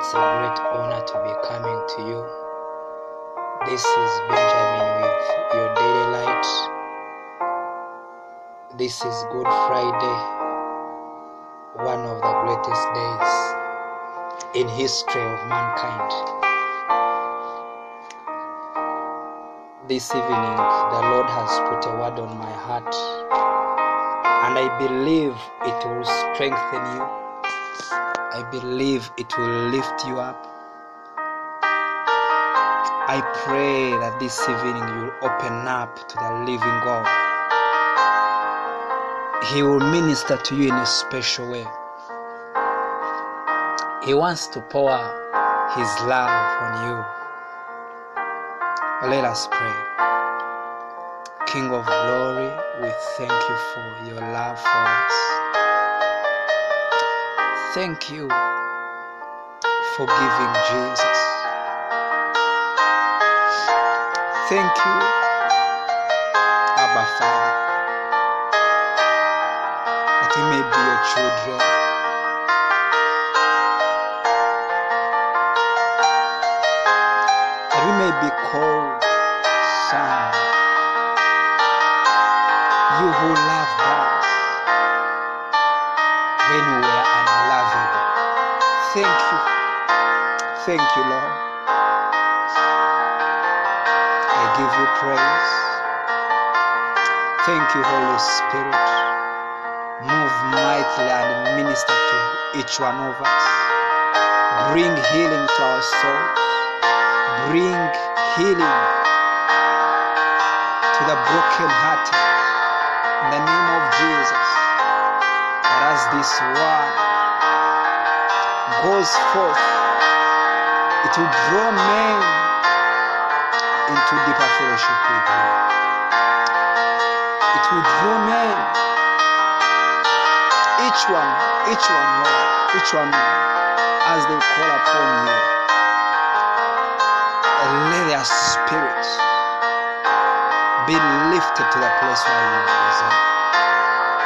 It's a great honor to be coming to you. This is Benjamin with your daily light. This is Good Friday, one of the greatest days in history of mankind. This evening, the Lord has put a word on my heart, and I believe it will strengthen you. I believe it will lift you up. I pray that this evening you'll open up to the living God. He will minister to you in a special way. He wants to pour His love on you. Let us pray. King of glory, we thank you for your love for us. Thank you for giving Jesus. Thank you, Abba Father, that we may be your children. Thank you, Lord. I give you praise. Thank you, Holy Spirit. Move mightily and minister to each one of us. Bring healing to our souls. Bring healing to the broken-hearted. In the name of Jesus. That as this word goes forth, it will draw men into deeper fellowship with you. It will draw men, each one, each one, Lord, each one, as they call upon you. And let their spirits be lifted to the place where you reside.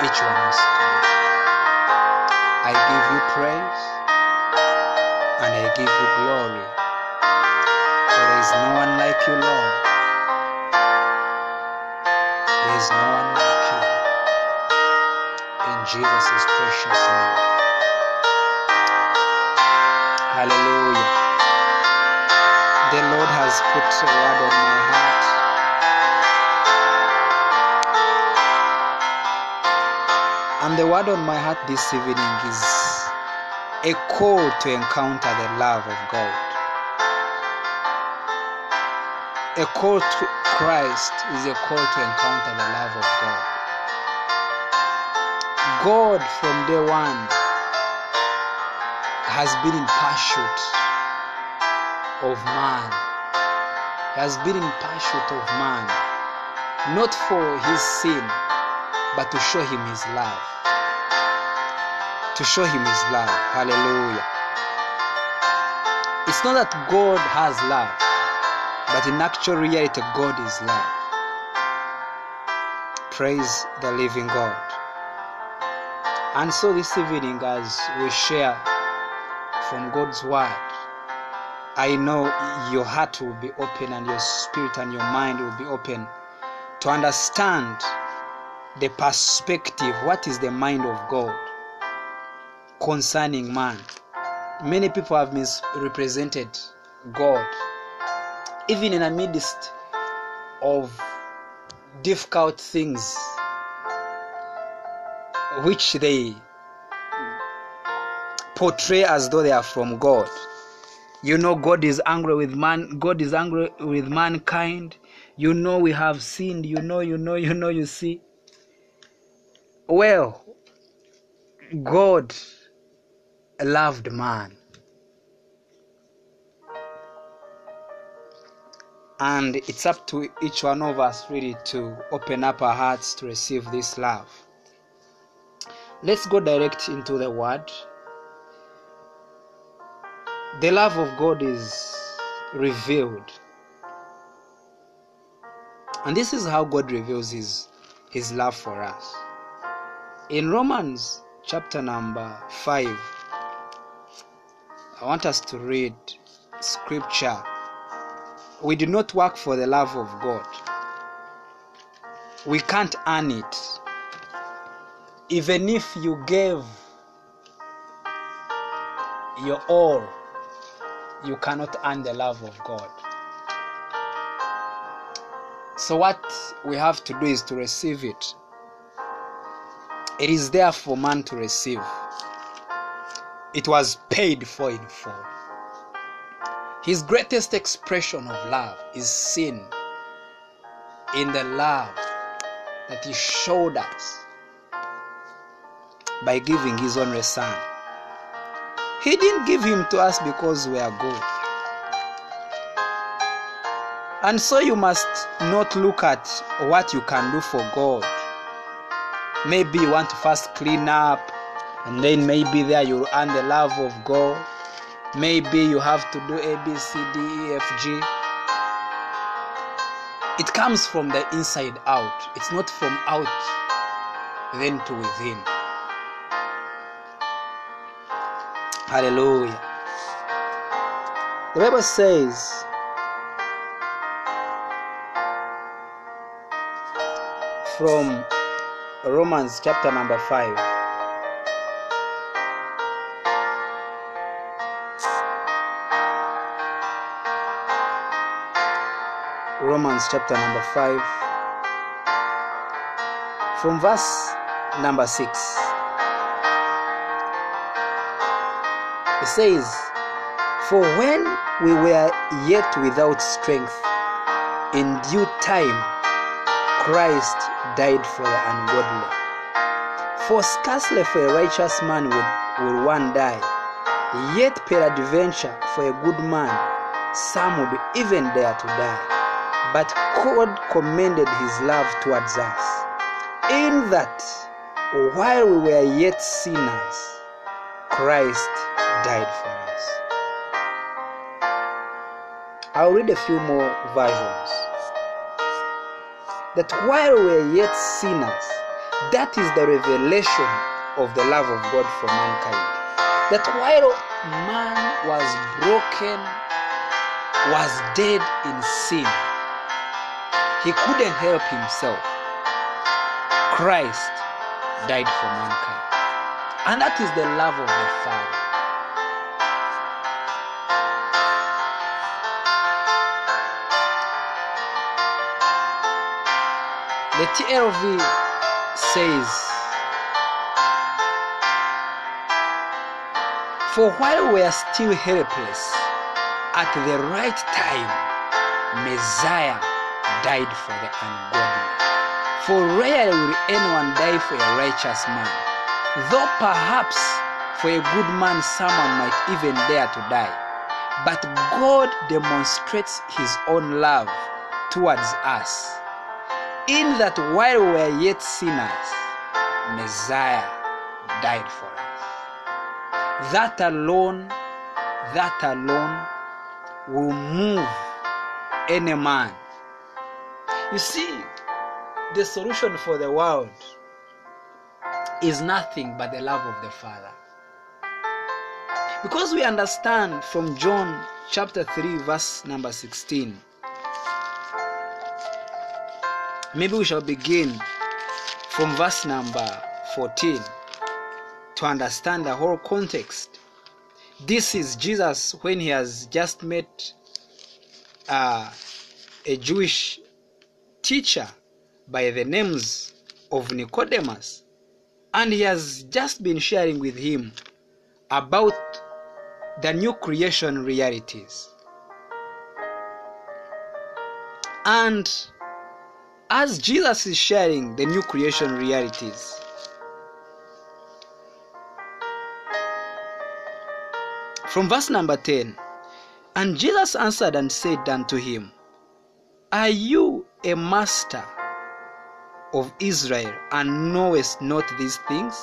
Each one is. I give you praise and I give you glory. For there is no one like you, Lord. There is no one like you. In Jesus' precious name. Hallelujah. The Lord has put a word on my heart. And the word on my heart this evening is a call to encounter the love of God. A call to Christ is a call to encounter the love of God. God from day one has been in pursuit of man. He has been in pursuit of man, not for his sin, but to show him his love. To show him his love. Hallelujah. It's not that God has love, but in actual reality, God is love. Praise the living God. And so this evening, as we share from God's word, I know your heart will be open and your spirit and your mind will be open to understand the perspective what is the mind of God concerning man. Many people have misrepresented God, even in the midst of difficult things which they portray as though they are from God. You know, God is angry with man, God is angry with mankind. You know, we have sinned. You know, you know, you know, you see. Well, God loved man. And it's up to each one of us really to open up our hearts to receive this love. Let's go direct into the word. The love of God is revealed. And this is how God reveals his, his love for us. In Romans chapter number 5, I want us to read scripture. We do not work for the love of God. We can't earn it. Even if you gave your all, you cannot earn the love of God. So, what we have to do is to receive it. It is there for man to receive. It was paid for in full. His greatest expression of love is seen in the love that He showed us by giving His only Son. He didn't give Him to us because we are good. And so you must not look at what you can do for God. Maybe you want to first clean up, and then maybe there you'll earn the love of God. Maybe you have to do A, B, C, D, E, F, G. It comes from the inside out, it's not from out then to within. Hallelujah. The Bible says, from Romans chapter number 5. Romans chapter number 5. From verse number 6. It says, For when we were yet without strength, in due time Christ died for the ungodly. For scarcely for a righteous man would, would one die, yet peradventure for a good man some would even dare to die. But God commended his love towards us, in that while we were yet sinners, Christ died for us. I'll read a few more versions that while we were yet sinners, that is the revelation of the love of God for mankind. That while man was broken, was dead in sin, he couldn't help himself. Christ died for mankind. And that is the love of the Father. The TLV says, For while we are still helpless, at the right time, Messiah died for the ungodly. For rarely will anyone die for a righteous man, though perhaps for a good man someone might even dare to die. But God demonstrates his own love towards us in that while we were yet sinners, Messiah died for us. That alone, that alone will move any man. You see, the solution for the world is nothing but the love of the Father. Because we understand from John chapter 3, verse number 16. Maybe we shall begin from verse number 14 to understand the whole context. This is Jesus when he has just met uh, a Jewish teacher by the names of Nicodemus, and he has just been sharing with him about the new creation realities. And as Jesus is sharing the new creation realities, from verse number 10, and Jesus answered and said unto him, Are you a master of Israel, and knowest not these things?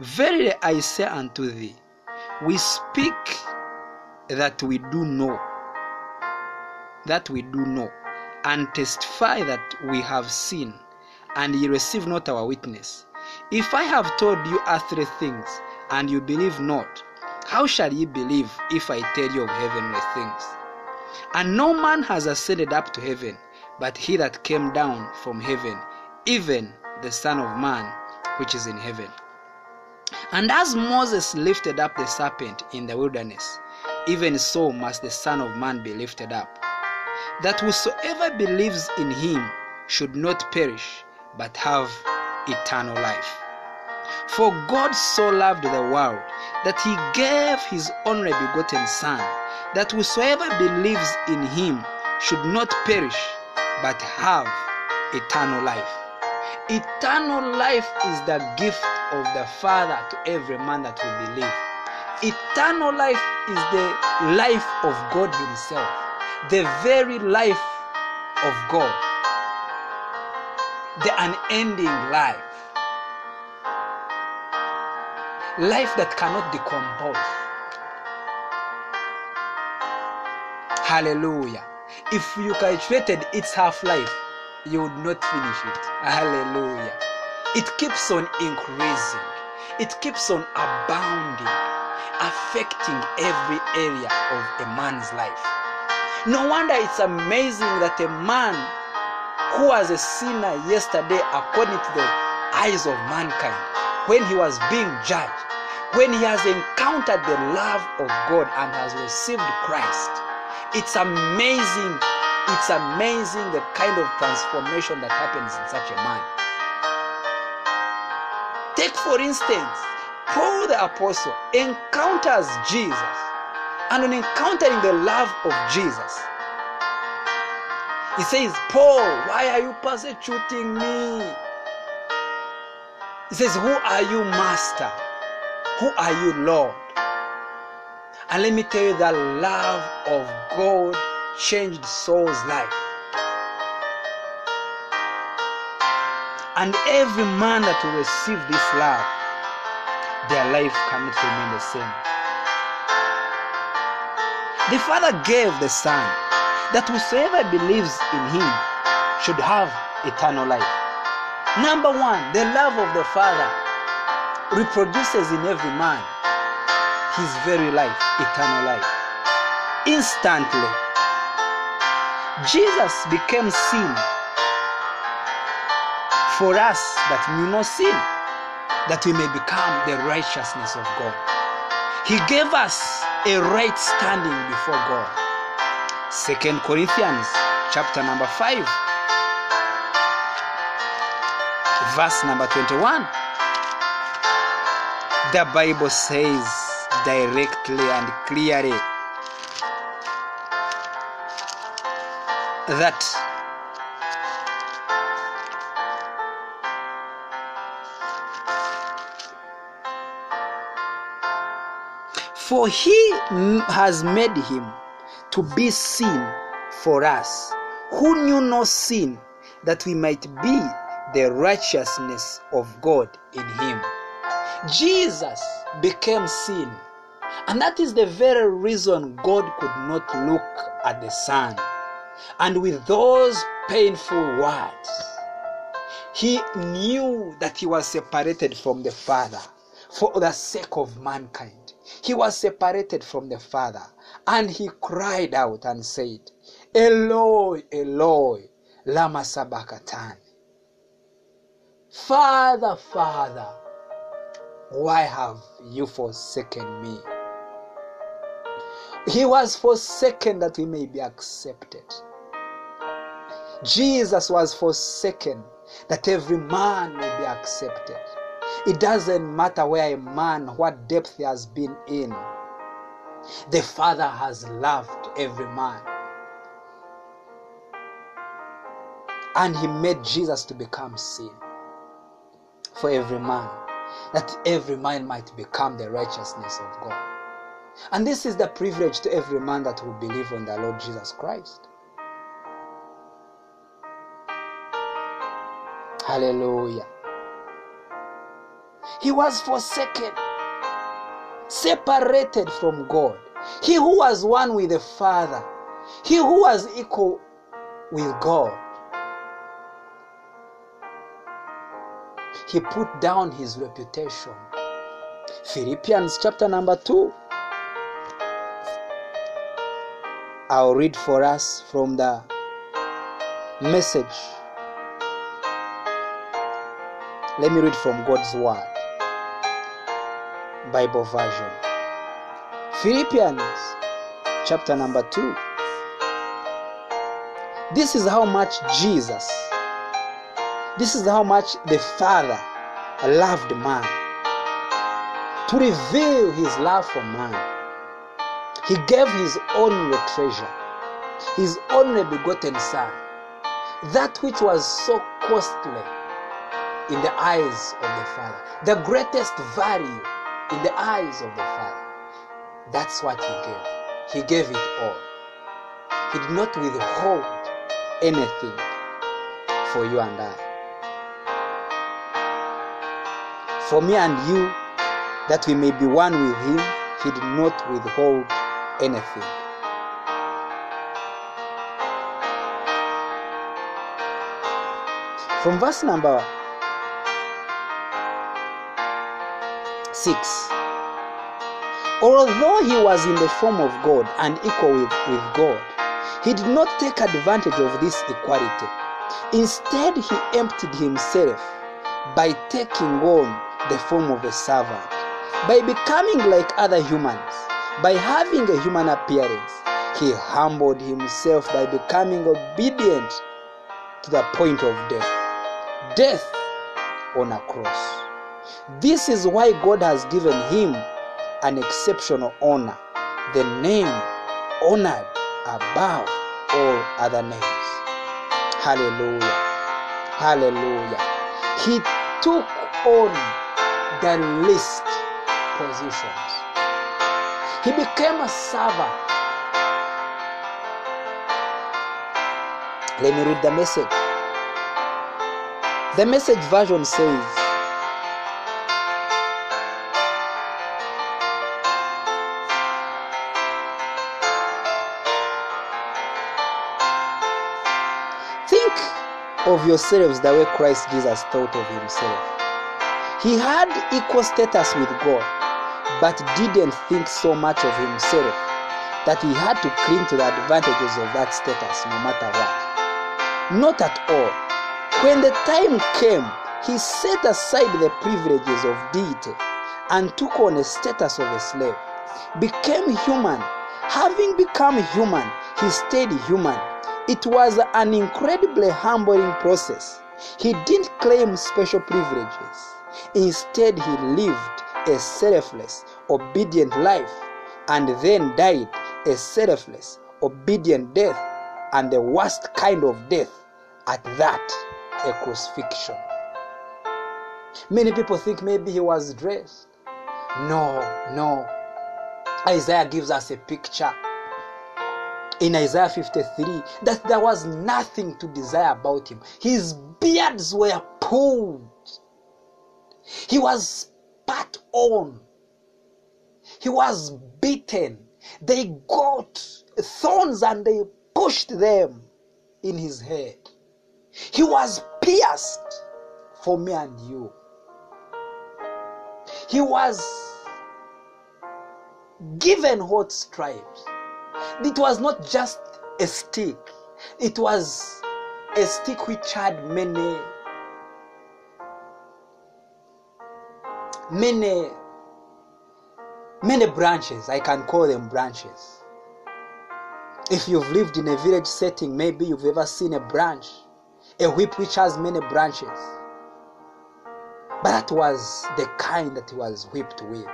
Verily I say unto thee, we speak that we do know, that we do know, and testify that we have seen, and ye receive not our witness. If I have told you earthly things, and you believe not, how shall ye believe if I tell you of heavenly things? And no man has ascended up to heaven, but he that came down from heaven, even the Son of Man which is in heaven. And as Moses lifted up the serpent in the wilderness, even so must the Son of Man be lifted up, that whosoever believes in him should not perish, but have eternal life. For God so loved the world that he gave his only begotten Son, that whosoever believes in him should not perish, but have eternal life. Eternal life is the gift of the Father to every man that will believe. Eternal life is the life of God Himself, the very life of God, the unending life, life that cannot decompose. Hallelujah. If you calculated its half life, you would not finish it. Hallelujah. It keeps on increasing, it keeps on abounding, affecting every area of a man's life. No wonder it's amazing that a man who was a sinner yesterday, according to the eyes of mankind, when he was being judged, when he has encountered the love of God and has received Christ, it's amazing it's amazing the kind of transformation that happens in such a man. Take, for instance, Paul the Apostle encounters Jesus, and on encountering the love of Jesus, he says, Paul, why are you persecuting me? He says, Who are you, Master? Who are you, Lord? And let me tell you, that love of God changed Saul's life. And every man that will receive this love, their life cannot remain the same. The Father gave the Son that whosoever believes in him should have eternal life. Number one, the love of the Father reproduces in every man his very life, eternal life. Instantly, Jesus became sin for us that knew no sin, that we may become the righteousness of God. He gave us a right standing before God. Second Corinthians chapter number 5 verse number 21 the bible says directly and clearly that for he has made him to be sin for us who knew no sin that we might be the righteousness of God in him. Jesus became sin and that is the very reason God could not look at the Son and with those painful words, he knew that he was separated from the Father for the sake of mankind. He was separated from the Father and he cried out and said, Eloi, Eloi, Lama Sabachthani. Father, Father, why have you forsaken me? He was forsaken that we may be accepted. Jesus was forsaken that every man may be accepted. It doesn't matter where a man, what depth he has been in. The Father has loved every man. And he made Jesus to become sin for every man, that every man might become the righteousness of God. And this is the privilege to every man that will believe on the Lord Jesus Christ. Hallelujah. He was forsaken, separated from God. He who was one with the Father, he who was equal with God. He put down his reputation. Philippians chapter number 2, I'll read for us from the message. Let me read from God's Word, Bible version. Philippians chapter number 2. This is how much Jesus, this is how much the Father loved man to reveal his love for man. He gave his only treasure, his only begotten Son, that which was so costly in the eyes of the Father, the greatest value in the eyes of the Father. That's what he gave. He gave it all. He did not withhold anything for you and I. For me and you, that we may be one with him, he did not withhold anything. From verse number 6 Although he was in the form of God and equal with, with God, he did not take advantage of this equality. Instead, he emptied himself by taking on the form of a servant, by becoming like other humans, by having a human appearance. He humbled himself by becoming obedient to the point of death death on a cross. This is why God has given him an exceptional honor, the name honored above all other names. Hallelujah. Hallelujah. He took on the least positions. He became a servant. Let me read the message. The message version says, Think of yourselves the way Christ Jesus thought of himself. He had equal status with God, but didn't think so much of himself that he had to cling to the advantages of that status no matter what. Not at all. When the time came, he set aside the privileges of deity and took on a status of a slave, became human. Having become human, he stayed human. It was an incredibly humbling process. He didn't claim special privileges. Instead, he lived a selfless, obedient life and then died a selfless, obedient death and the worst kind of death at that, a crucifixion. Many people think maybe he was dressed. No, no. Isaiah gives us a picture in Isaiah 53 that there was nothing to desire about him. His beards were pulled, he was spat on, he was beaten. They got thorns and they pushed them in his head. He was pierced for me and you. He was given hot stripes. It was not just a stick, it was a stick which had many, many, many branches. I can call them branches. If you've lived in a village setting, maybe you've ever seen a branch, a whip which has many branches. But that was the kind that he was whipped with.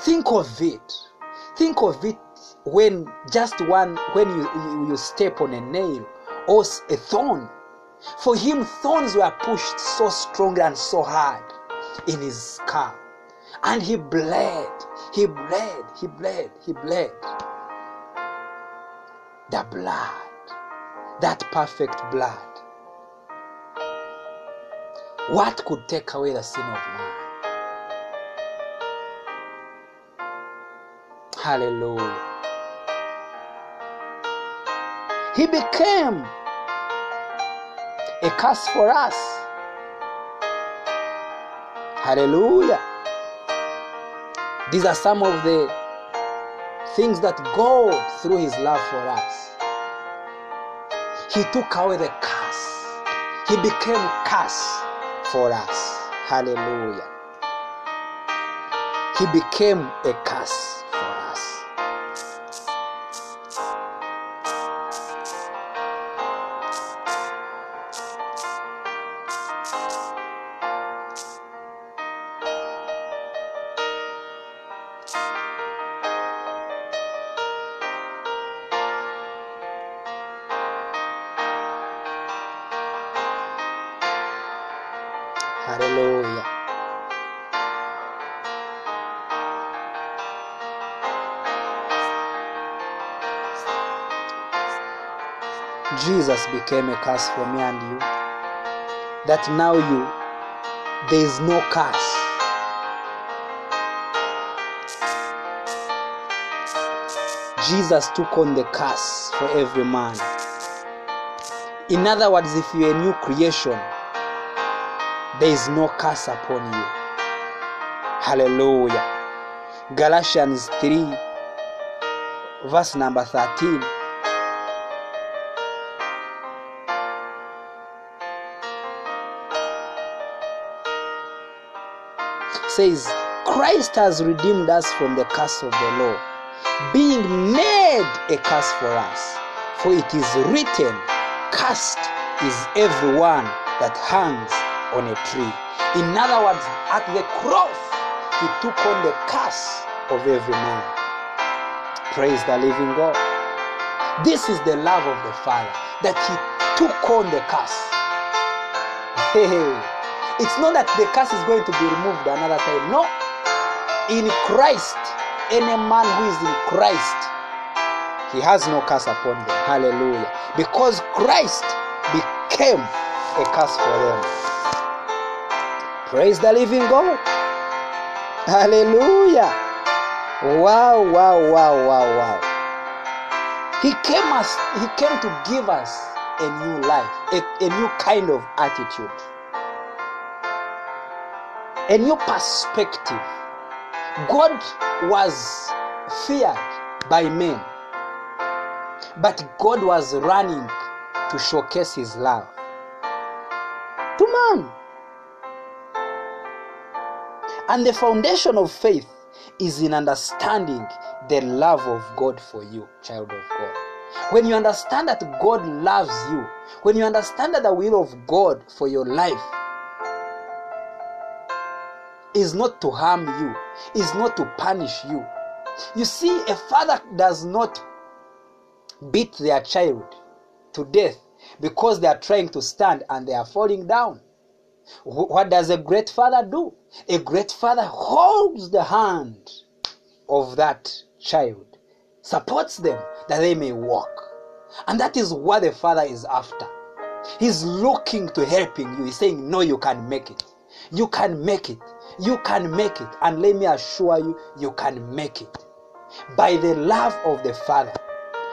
Think of it. Think of it when just one, when you, you, you step on a nail or a thorn. For him, thorns were pushed so strongly and so hard in his scalp. And he bled, he bled, he bled, he bled. The blood, that perfect blood. What could take away the sin of man? Hallelujah. He became a curse for us. Hallelujah. These are some of the things that God, through His love for us, He took away the curse. He became curse for us. Hallelujah. He became a curse became a curse for me and you. That now you, there is no curse. Jesus took on the curse for every man. In other words, if you're a new creation, there is no curse upon you. Hallelujah. Galatians 3, verse number 13. Says, Christ has redeemed us from the curse of the law, being made a curse for us. For it is written, Cursed is everyone that hangs on a tree. In other words, at the cross, he took on the curse of every man. Praise the living God. This is the love of the Father, that he took on the curse. Hey, it's not that the curse is going to be removed another time. No. In Christ, any man who is in Christ, he has no curse upon them. Hallelujah. Because Christ became a curse for them. Praise the living God. Hallelujah. Wow, wow, wow, wow, wow. He came us, he came to give us a new life, a, a new kind of attitude, a new perspective. God was feared by men, but God was running to showcase his love to man. And the foundation of faith is in understanding the love of God for you, child of God. When you understand that God loves you, when you understand that the will of God for your life is not to harm you, is not to punish you. You see, a father does not beat their child to death because they are trying to stand and they are falling down. What does a great father do? A great father holds the hand of that child, supports them that they may walk. And that is what the father is after. He's looking to helping you. He's saying, No, you can make it. You can make it. You can make it. And let me assure you, you can make it. By the love of the Father.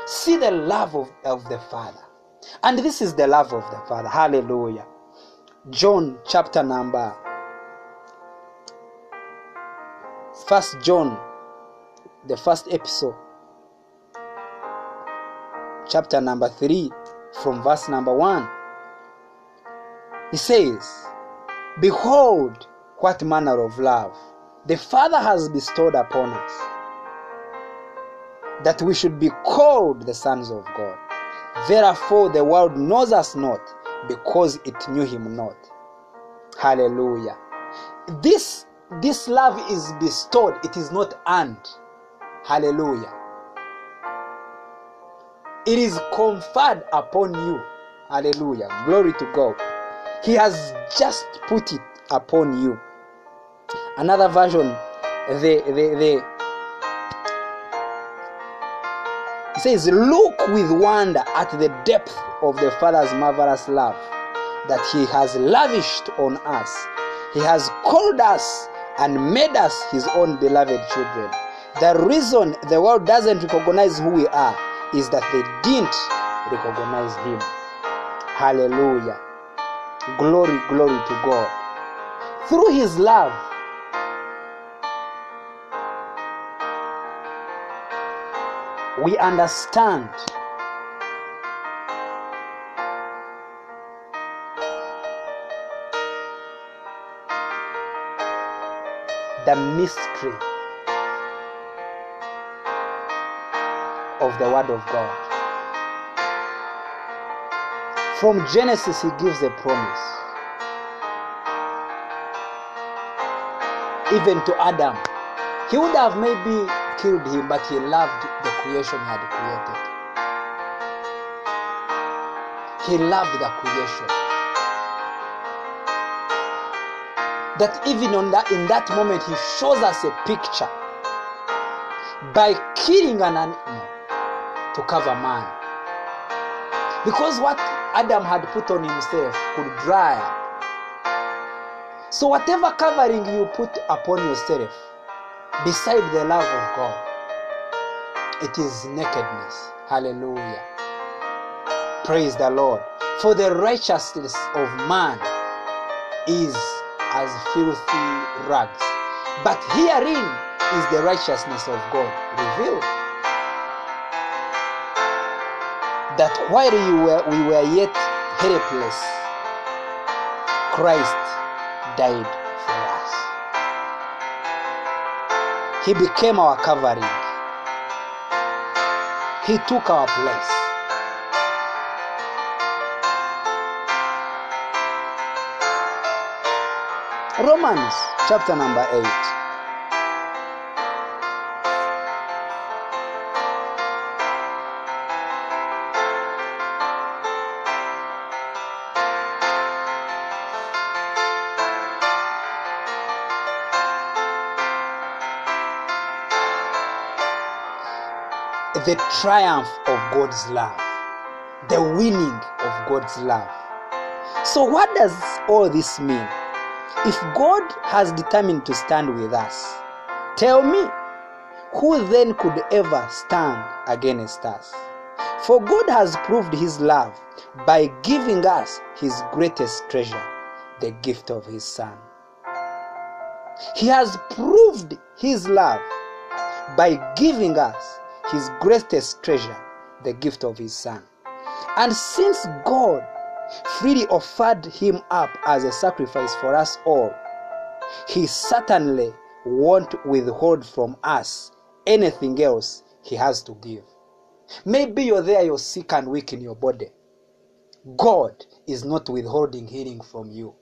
See the love of, of the Father. And this is the love of the Father. Hallelujah. John chapter number First John, the first episode, chapter number 3, from verse number 1. He says, Behold, what manner of love the Father has bestowed upon us, that we should be called the sons of God. Therefore, the world knows us not, because it knew him not. Hallelujah. This this love is bestowed, it is not earned. Hallelujah. It is conferred upon you. Hallelujah. Glory to God. He has just put it upon you. Another version, the the the it says, Look with wonder at the depth of the Father's marvelous love that He has lavished on us. He has called us and made us His own beloved children. The reason the world doesn't recognize who we are is that they didn't recognize Him. Hallelujah. Glory, glory to God. Through His love, we understand the mystery of the Word of God. From Genesis, He gives a promise. Even to Adam, He would have maybe killed him, but He loved the creation He had created. He loved the creation. That even on that, in that moment, He shows us a picture by killing an animal to cover man. Because what Adam had put on himself could dry up. So, whatever covering you put upon yourself, beside the love of God, it is nakedness. Hallelujah. Praise the Lord. For the righteousness of man is as filthy rags. But herein is the righteousness of God revealed. That while you were, we were yet helpless, Christ died He became our covering. He took our place. Romans chapter number 8. The triumph of God's love, the winning of God's love. So, what does all this mean? If God has determined to stand with us, tell me, who then could ever stand against us? For God has proved his love by giving us his greatest treasure, the gift of his Son. He has proved his love by giving us his greatest treasure, the gift of his Son. And since God freely offered him up as a sacrifice for us all, he certainly won't withhold from us anything else he has to give. Maybe you're there, you're sick and weak in your body. God is not withholding healing from you.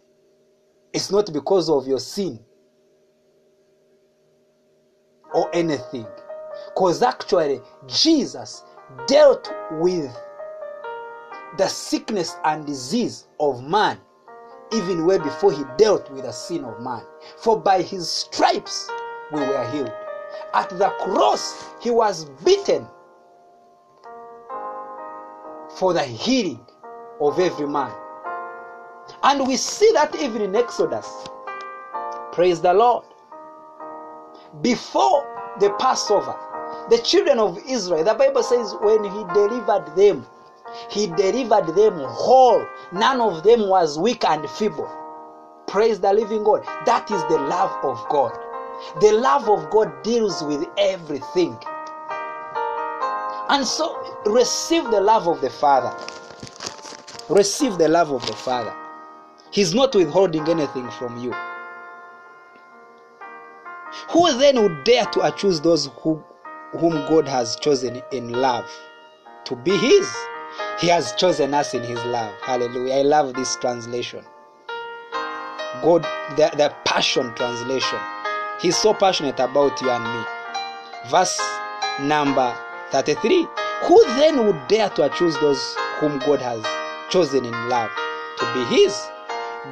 It's not because of your sin or anything. Because actually, Jesus dealt with the sickness and disease of man even way before he dealt with the sin of man. For by his stripes we were healed. At the cross, he was beaten for the healing of every man. And we see that even in Exodus. Praise the Lord. Before the Passover, the children of Israel, the Bible says, when he delivered them, he delivered them whole. None of them was weak and feeble. Praise the living God. That is the love of God. The love of God deals with everything. And so receive the love of the Father. Receive the love of the Father. He's not withholding anything from you. Who then would dare to accuse those who, whom God has chosen in love to be His? He has chosen us in His love. Hallelujah. I love this translation. God, the, the Passion translation. He's so passionate about you and me. Verse number 33. Who then would dare to accuse those whom God has chosen in love to be His?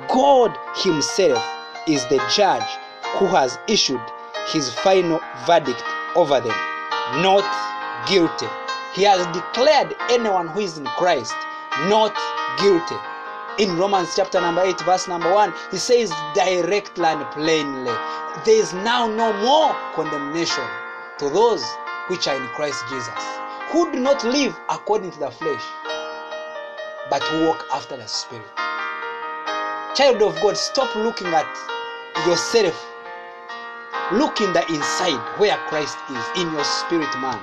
God Himself is the judge who has issued His final verdict over them. Not guilty. He has declared anyone who is in Christ not guilty. In Romans chapter number 8, verse number 1, he says directly and plainly, there is now no more condemnation to those which are in Christ Jesus, who do not live according to the flesh, but who walk after the Spirit. Child of God, stop looking at yourself. Look in the inside where Christ is, in your spirit man.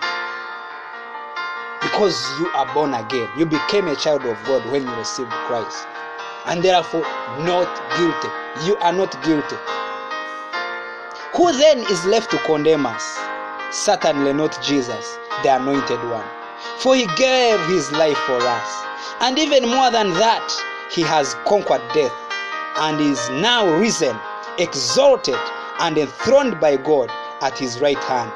because you are born again. You became a child of God when you received Christ. And therefore, not guilty. You are not guilty. Who then is left to condemn us? Certainly not Jesus, the anointed one. For he gave his life for us. And even more than that, he has conquered death and is now risen, exalted, and enthroned by God at his right hand.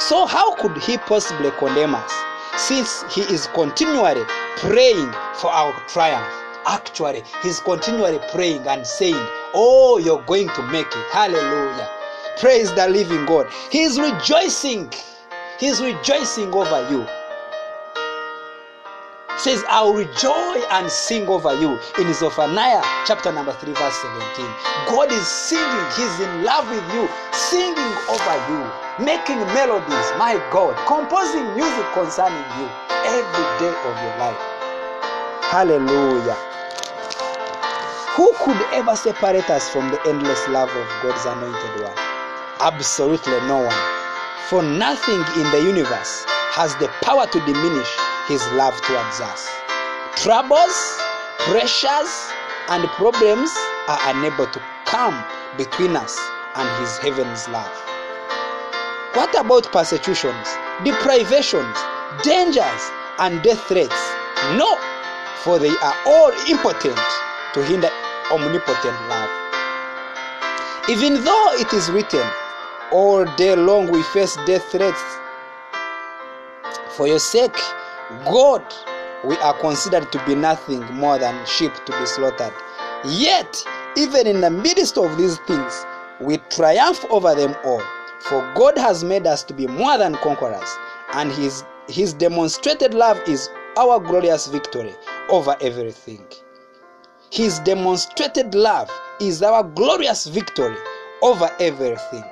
So, how could he possibly condemn us since he is continually praying for our triumph? Actually, he's continually praying and saying, Oh, you're going to make it. Hallelujah. Praise the living God. He's rejoicing. He's rejoicing over you. Says, I'll rejoice and sing over you in Zephaniah chapter number 3, verse 17. God is singing, He's in love with you, singing over you, making melodies, my God, composing music concerning you every day of your life. Hallelujah. Who could ever separate us from the endless love of God's anointed one? Absolutely no one. For nothing in the universe has the power to diminish his love towards us. Troubles, pressures, and problems are unable to come between us and his heaven's love. What about persecutions, deprivations, dangers, and death threats? No, for they are all impotent to hinder omnipotent love. Even though it is written, all day long we face death threats. For your sake, God, we are considered to be nothing more than sheep to be slaughtered. Yet, even in the midst of these things, we triumph over them all. For God has made us to be more than conquerors, and His, his demonstrated love is our glorious victory over everything. His demonstrated love is our glorious victory over everything.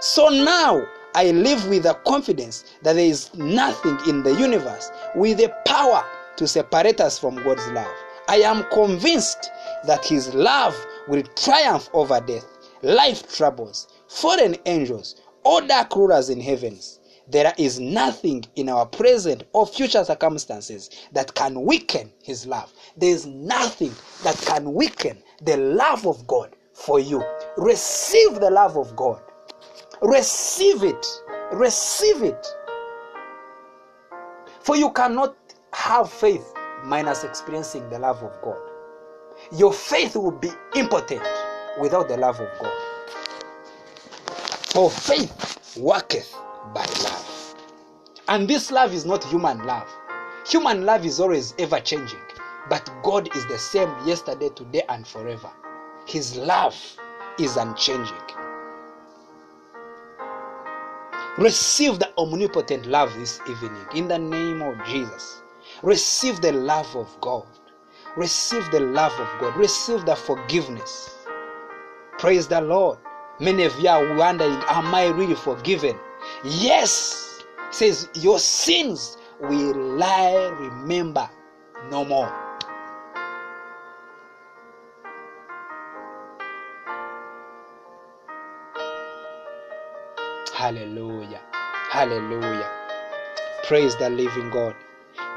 So now I live with the confidence that there is nothing in the universe with the power to separate us from God's love. I am convinced that His love will triumph over death, life troubles, fallen angels, all dark rulers in heavens. There is nothing in our present or future circumstances that can weaken His love. There is nothing that can weaken the love of God for you. Receive the love of God. Receive it. Receive it. For you cannot have faith minus experiencing the love of God. Your faith will be impotent without the love of God. For faith worketh by love. And this love is not human love. Human love is always ever changing, but God is the same yesterday, today, and forever. His love is unchanging. Receive the omnipotent love this evening in the name of Jesus. Receive the love of God. Receive the love of God. Receive the forgiveness. Praise the Lord. Many of you are wondering, Am I really forgiven? Yes. Says, Your sins will I remember no more. Hallelujah. Hallelujah. Praise the living God.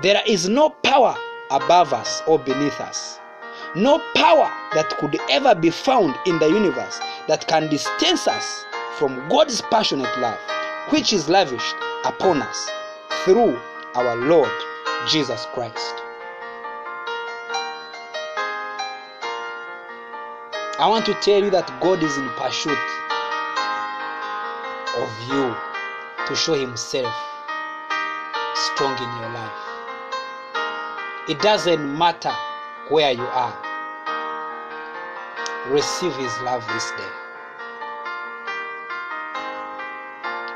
There is no power above us or beneath us. No power that could ever be found in the universe that can distance us from God's passionate love, which is lavished upon us through our Lord Jesus Christ. I want to tell you that God is in pursuit of you to show Himself strong in your life. It doesn't matter where you are, receive His love this day.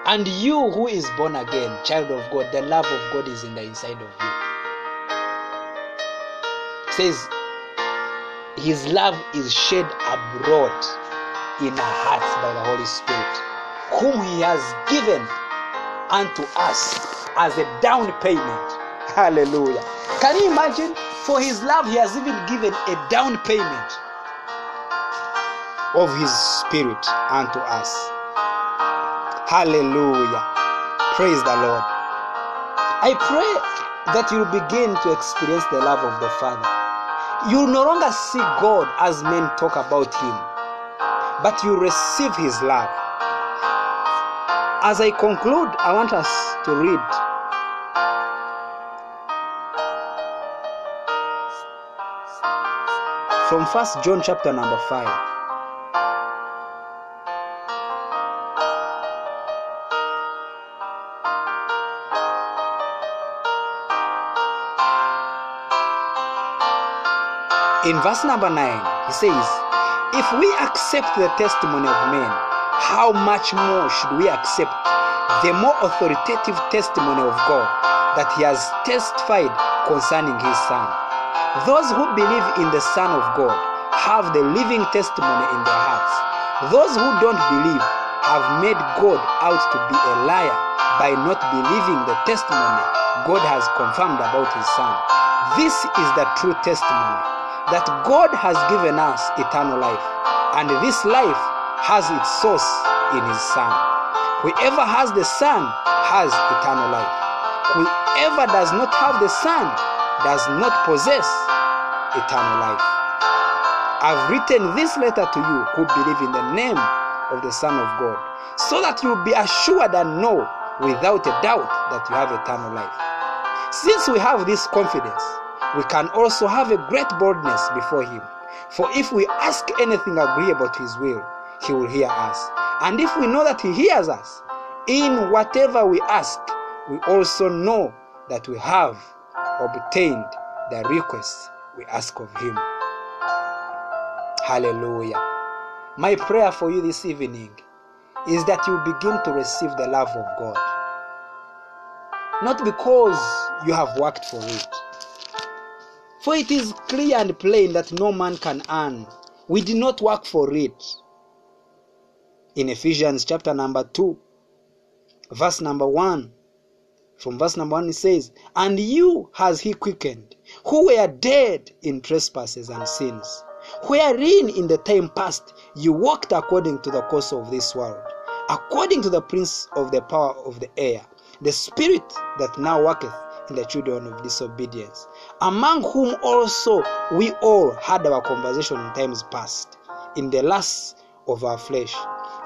And you who is born again, child of God, the love of God is in the inside of you. It says, His love is shed abroad in our hearts by the Holy Spirit whom he has given unto us as a down payment. Hallelujah. Can you imagine? For his love, he has even given a down payment of his spirit unto us. Hallelujah. Praise the Lord. I pray that you begin to experience the love of the Father. You no longer see God as men talk about Him, but you receive His love. As I conclude, I want us to read from First John chapter number 5. In verse number 9, he says, If we accept the testimony of men, how much more should we accept the more authoritative testimony of God that he has testified concerning his Son? Those who believe in the Son of God have the living testimony in their hearts. Those who don't believe have made God out to be a liar by not believing the testimony God has confirmed about his Son. This is the true testimony that God has given us eternal life, and this life has its source in His Son. Whoever has the Son has eternal life. Whoever does not have the Son does not possess eternal life. I've written this letter to you who believe in the name of the Son of God, so that you will be assured and know without a doubt that you have eternal life. Since we have this confidence, we can also have a great boldness before Him. For if we ask anything agreeable to His will, He will hear us. And if we know that He hears us in whatever we ask, we also know that we have obtained the request we ask of Him. Hallelujah. My prayer for you this evening is that you begin to receive the love of God. Not because you have worked for it, for it is clear and plain that no man can earn. We did not work for it. In Ephesians chapter number 2, verse number 1, from verse number 1 it says, And you has he quickened, who were dead in trespasses and sins, wherein in the time past you walked according to the course of this world, according to the prince of the power of the air, the spirit that now worketh in the children of disobedience, among whom also we all had our conversation in times past, in the lusts of our flesh,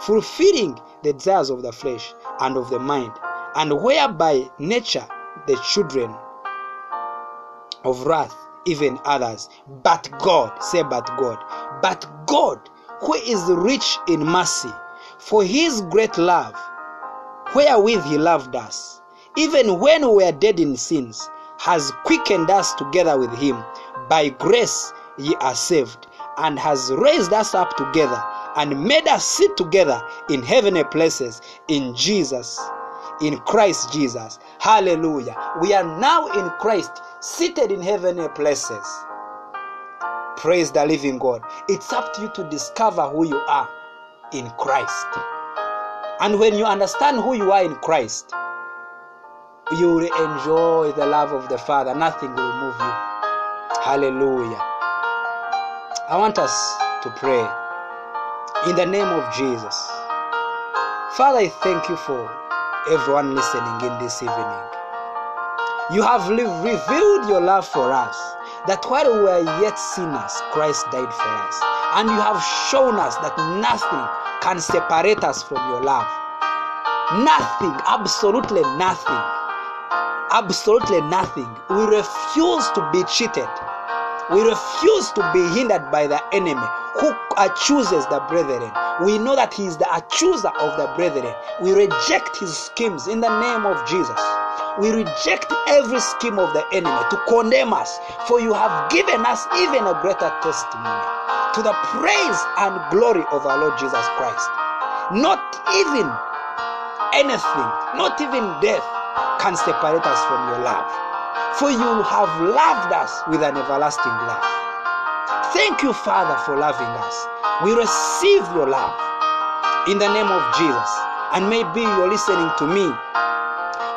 fulfilling the desires of the flesh and of the mind, and whereby nature the children of wrath, even others. But God, say, but God, but God, who is rich in mercy, for his great love, wherewith he loved us, even when we were dead in sins, has quickened us together with him. By grace ye are saved, and has raised us up together, and made us sit together in heavenly places in Jesus, in Christ Jesus. Hallelujah. We are now in Christ, seated in heavenly places. Praise the living God. It's up to you to discover who you are in Christ. And when you understand who you are in Christ, you will enjoy the love of the Father. Nothing will move you. Hallelujah. I want us to pray in the name of Jesus. Father, I thank you for everyone listening in this evening. You have revealed your love for us, that while we were yet sinners, Christ died for us. And you have shown us that nothing can separate us from your love. Nothing, absolutely nothing absolutely nothing. We refuse to be cheated. We refuse to be hindered by the enemy who accuses the brethren. We know that he is the accuser of the brethren. We reject his schemes in the name of Jesus. We reject every scheme of the enemy to condemn us, for you have given us even a greater testimony to the praise and glory of our Lord Jesus Christ. Not even anything, not even death can separate us from your love. For you have loved us with an everlasting love. Thank you, Father, for loving us. We receive your love in the name of Jesus. And maybe you're listening to me,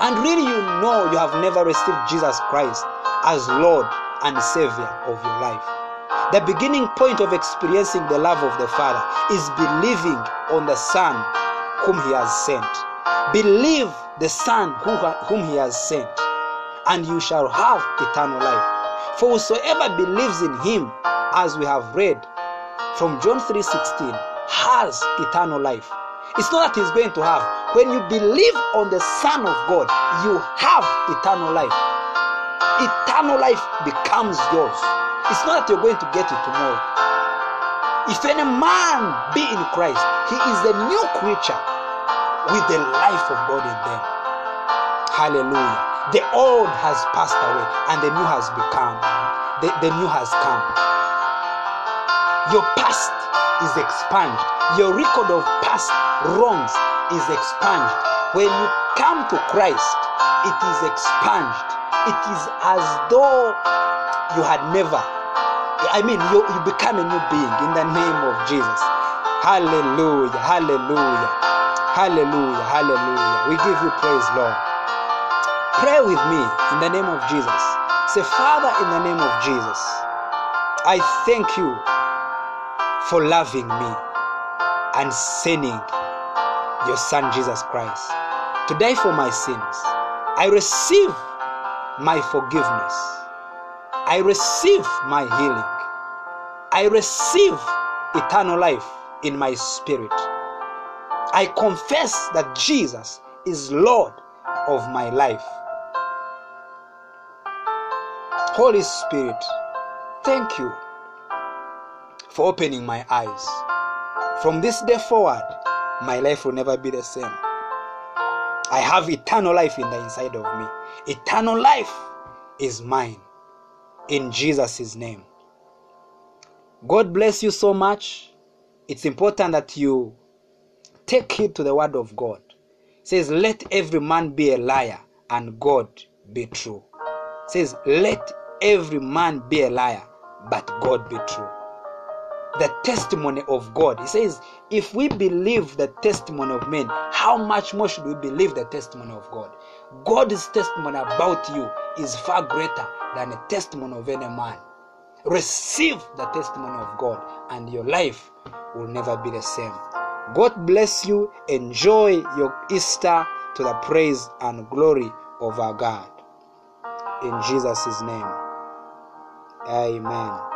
and really you know you have never received Jesus Christ as Lord and Savior of your life. The beginning point of experiencing the love of the Father is believing on the Son whom He has sent. Believe the Son whom He has sent. and you shall have eternal life. For whosoever believes in him, as we have read from John 3:16, has eternal life. It's not that he's going to have. When you believe on the Son of God, you have eternal life. Eternal life becomes yours. It's not that you're going to get it tomorrow. If any man be in Christ, he is a new creature with the life of God in them. Hallelujah. The old has passed away and the new has become. The, the new has come. Your past is expunged. Your record of past wrongs is expunged. When you come to Christ, it is expunged. It is as though you had never. I mean, you, you become a new being in the name of Jesus. Hallelujah, hallelujah, hallelujah, hallelujah. We give you praise, Lord. Pray with me in the name of Jesus. Say, Father, in the name of Jesus, I thank you for loving me and sending your Son Jesus Christ to die for my sins. I receive my forgiveness. I receive my healing. I receive eternal life in my spirit. I confess that Jesus is Lord of my life. Holy Spirit, thank you for opening my eyes. From this day forward, my life will never be the same. I have eternal life in the inside of me. Eternal life is mine. In Jesus' name. God bless you so much. It's important that you take heed to the word of God. It says, Let every man be a liar and God be true. It says, Let every man be a liar, but God be true. The testimony of God. He says, if we believe the testimony of men, how much more should we believe the testimony of God? God's testimony about you is far greater than the testimony of any man. Receive the testimony of God, and your life will never be the same. God bless you. Enjoy your Easter to the praise and glory of our God. In Jesus' name. Amen.